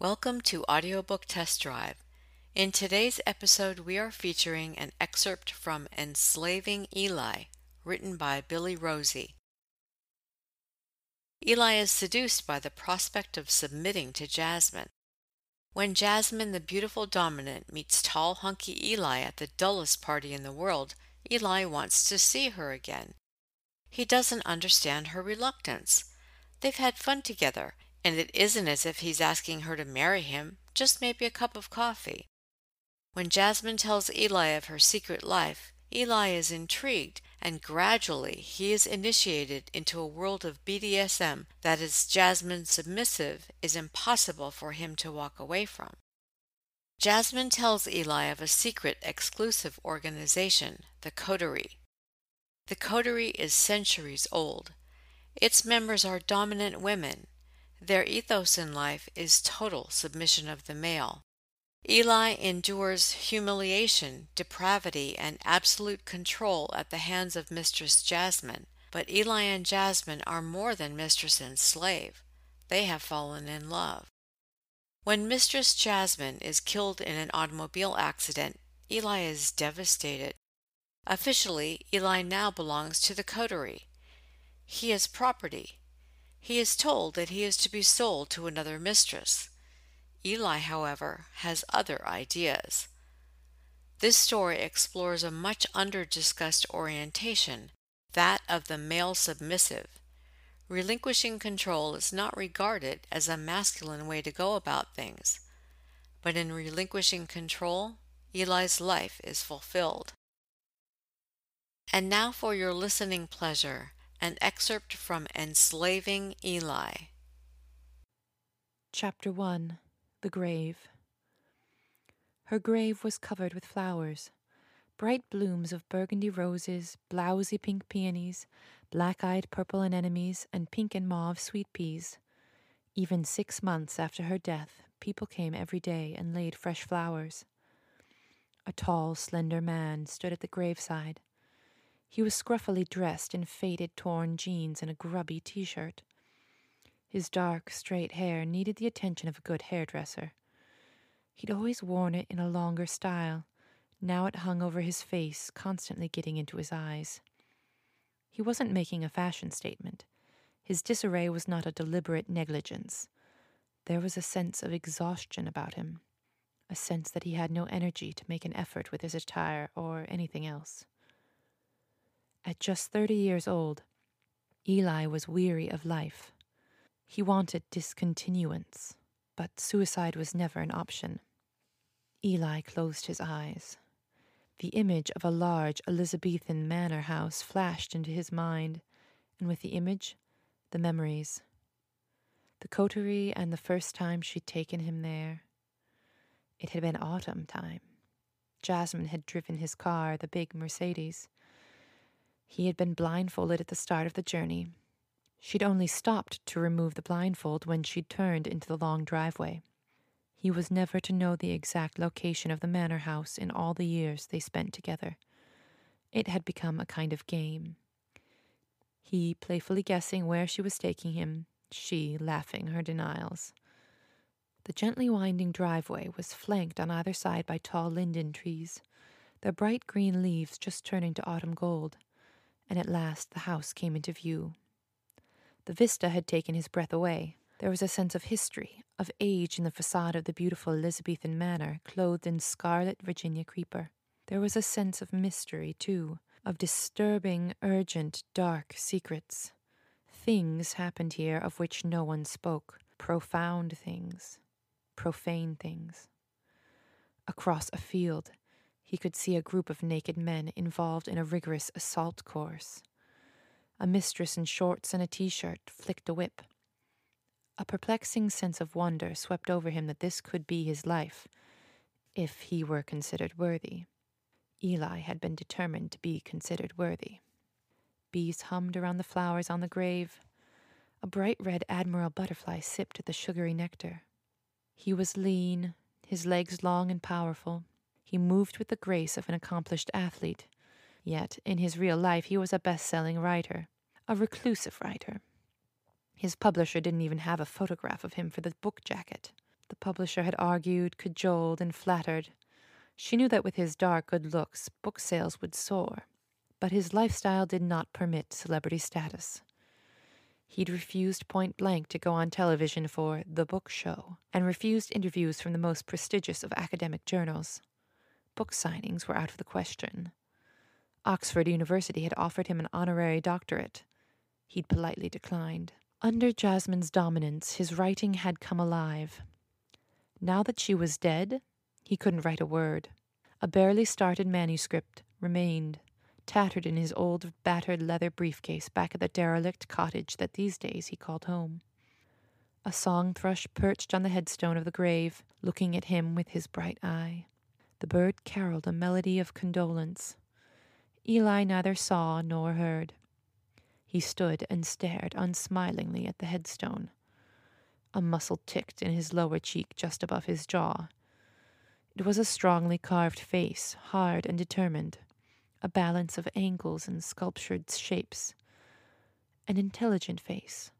Welcome to Audiobook Test Drive. In today's episode, we are featuring an excerpt from Enslaving Eli, written by Billy Rosey. Eli is seduced by the prospect of submitting to Jasmine. When Jasmine, the beautiful dominant, meets tall, hunky Eli at the dullest party in the world, Eli wants to see her again. He doesn't understand her reluctance. They've had fun together and it isn't as if he's asking her to marry him, just maybe a cup of coffee. When Jasmine tells Eli of her secret life, Eli is intrigued, and gradually he is initiated into a world of BDSM that as Jasmine submissive is impossible for him to walk away from. Jasmine tells Eli of a secret exclusive organization, the Coterie. The Coterie is centuries old. Its members are dominant women, their ethos in life is total submission of the male. Eli endures humiliation, depravity, and absolute control at the hands of Mistress Jasmine. But Eli and Jasmine are more than mistress and slave. They have fallen in love. When Mistress Jasmine is killed in an automobile accident, Eli is devastated. Officially, Eli now belongs to the coterie. He is property, he is told that he is to be sold to another mistress. Eli, however, has other ideas. This story explores a much under discussed orientation, that of the male submissive. Relinquishing control is not regarded as a masculine way to go about things, but in relinquishing control, Eli's life is fulfilled. And now for your listening pleasure an excerpt from Enslaving Eli. Chapter 1 The Grave. Her grave was covered with flowers bright blooms of burgundy roses, blousy pink peonies, black eyed purple anemones, and pink and mauve sweet peas. Even six months after her death, people came every day and laid fresh flowers. A tall, slender man stood at the graveside. He was scruffily dressed in faded, torn jeans and a grubby t shirt. His dark, straight hair needed the attention of a good hairdresser. He'd always worn it in a longer style. Now it hung over his face, constantly getting into his eyes. He wasn't making a fashion statement. His disarray was not a deliberate negligence. There was a sense of exhaustion about him, a sense that he had no energy to make an effort with his attire or anything else. At just thirty years old, Eli was weary of life. He wanted discontinuance, but suicide was never an option. Eli closed his eyes. The image of a large Elizabethan manor house flashed into his mind, and with the image, the memories. The coterie and the first time she'd taken him there. It had been autumn time. Jasmine had driven his car, the big Mercedes. He had been blindfolded at the start of the journey. She'd only stopped to remove the blindfold when she'd turned into the long driveway. He was never to know the exact location of the manor house in all the years they spent together. It had become a kind of game. He playfully guessing where she was taking him, she laughing her denials. The gently winding driveway was flanked on either side by tall linden trees, their bright green leaves just turning to autumn gold and at last the house came into view. The vista had taken his breath away. There was a sense of history, of age in the facade of the beautiful Elizabethan manor, clothed in scarlet Virginia creeper. There was a sense of mystery, too, of disturbing, urgent, dark secrets. Things happened here of which no one spoke, profound things, profane things. Across a field, he could see a group of naked men involved in a rigorous assault course. A mistress in shorts and a t shirt flicked a whip. A perplexing sense of wonder swept over him that this could be his life, if he were considered worthy. Eli had been determined to be considered worthy. Bees hummed around the flowers on the grave. A bright red admiral butterfly sipped at the sugary nectar. He was lean, his legs long and powerful, he moved with the grace of an accomplished athlete. Yet, in his real life, he was a best selling writer, a reclusive writer. His publisher didn't even have a photograph of him for the book jacket. The publisher had argued, cajoled, and flattered. She knew that with his dark good looks, book sales would soar, but his lifestyle did not permit celebrity status. He'd refused point blank to go on television for The Book Show and refused interviews from the most prestigious of academic journals. Book signings were out of the question. Oxford University had offered him an honorary doctorate. He'd politely declined. Under Jasmine's dominance, his writing had come alive. Now that she was dead, he couldn't write a word. A barely started manuscript remained, tattered in his old, battered leather briefcase back at the derelict cottage that these days he called home. A song thrush perched on the headstone of the grave, looking at him with his bright eye. The bird caroled a melody of condolence. Eli neither saw nor heard. He stood and stared unsmilingly at the headstone. A muscle ticked in his lower cheek just above his jaw. It was a strongly carved face, hard and determined, a balance of angles and sculptured shapes. An intelligent face.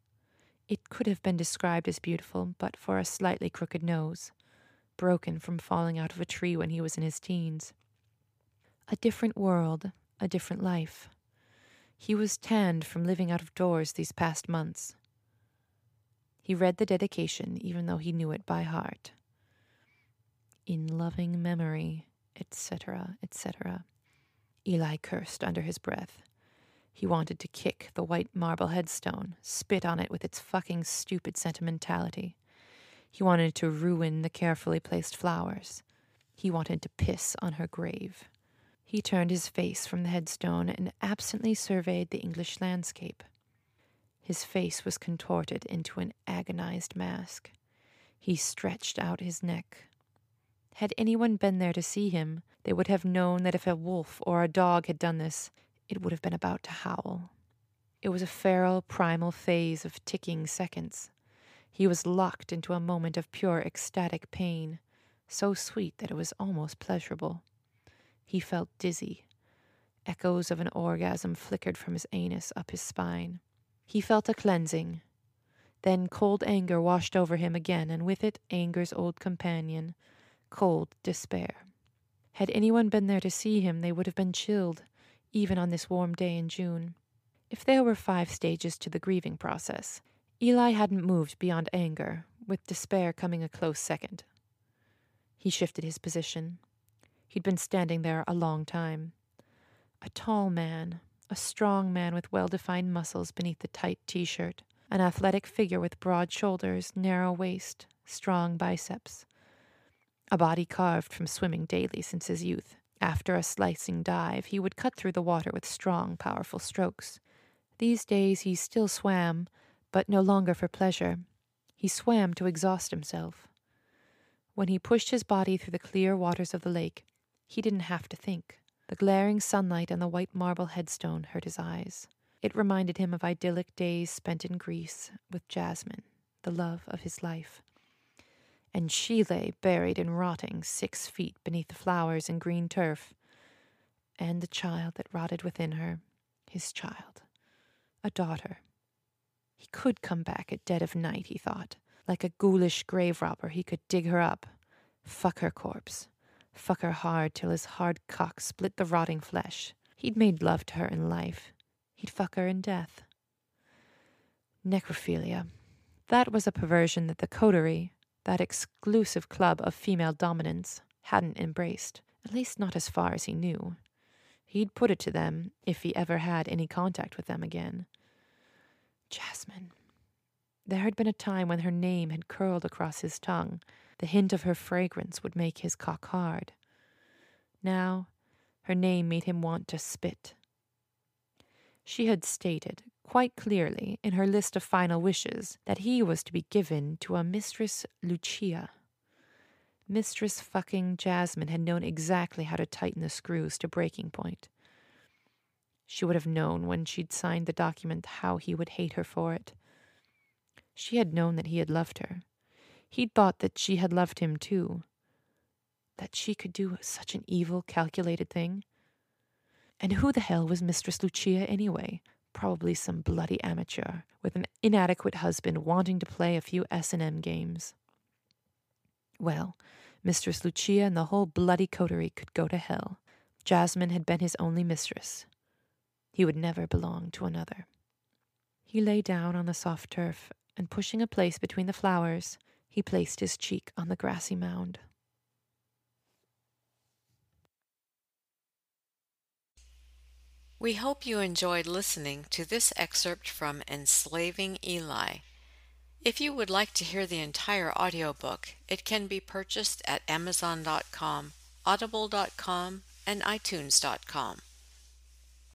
It could have been described as beautiful but for a slightly crooked nose, broken from falling out of a tree when he was in his teens. A different world, a different life. He was tanned from living out of doors these past months. He read the dedication, even though he knew it by heart. In loving memory, etc., etc. Eli cursed under his breath. He wanted to kick the white marble headstone, spit on it with its fucking stupid sentimentality. He wanted to ruin the carefully placed flowers. He wanted to piss on her grave. He turned his face from the headstone and absently surveyed the English landscape. His face was contorted into an agonized mask. He stretched out his neck. Had anyone been there to see him, they would have known that if a wolf or a dog had done this, it would have been about to howl. It was a feral, primal phase of ticking seconds. He was locked into a moment of pure ecstatic pain, so sweet that it was almost pleasurable. He felt dizzy. Echoes of an orgasm flickered from his anus up his spine. He felt a cleansing. Then cold anger washed over him again, and with it anger's old companion, cold despair. Had anyone been there to see him, they would have been chilled, even on this warm day in June. If there were five stages to the grieving process, Eli hadn't moved beyond anger, with despair coming a close second. He shifted his position. He'd been standing there a long time. A tall man, a strong man with well defined muscles beneath the tight t shirt, an athletic figure with broad shoulders, narrow waist, strong biceps. A body carved from swimming daily since his youth. After a slicing dive, he would cut through the water with strong, powerful strokes. These days he still swam, but no longer for pleasure. He swam to exhaust himself. When he pushed his body through the clear waters of the lake, he didn't have to think. The glaring sunlight and the white marble headstone hurt his eyes. It reminded him of idyllic days spent in Greece with Jasmine, the love of his life. And she lay buried and rotting six feet beneath the flowers and green turf. And the child that rotted within her, his child, a daughter. He could come back at dead of night, he thought. Like a ghoulish grave robber, he could dig her up, fuck her corpse, fuck her hard till his hard cock split the rotting flesh. He'd made love to her in life. He'd fuck her in death. Necrophilia. That was a perversion that the coterie, that exclusive club of female dominance, hadn't embraced, at least not as far as he knew. He'd put it to them if he ever had any contact with them again. Jasmine. There had been a time when her name had curled across his tongue, the hint of her fragrance would make his cock hard. Now, her name made him want to spit. She had stated, quite clearly, in her list of final wishes, that he was to be given to a Mistress Lucia. Mistress fucking Jasmine had known exactly how to tighten the screws to breaking point. She would have known when she'd signed the document how he would hate her for it. She had known that he had loved her, He'd thought that she had loved him too. That she could do such an evil, calculated thing. And who the hell was Mistress Lucia anyway? Probably some bloody amateur with an inadequate husband wanting to play a few S&M games. Well, Mistress Lucia and the whole bloody coterie could go to hell. Jasmine had been his only mistress. He would never belong to another. He lay down on the soft turf, and pushing a place between the flowers, he placed his cheek on the grassy mound. We hope you enjoyed listening to this excerpt from Enslaving Eli. If you would like to hear the entire audiobook, it can be purchased at Amazon.com, Audible.com, and iTunes.com.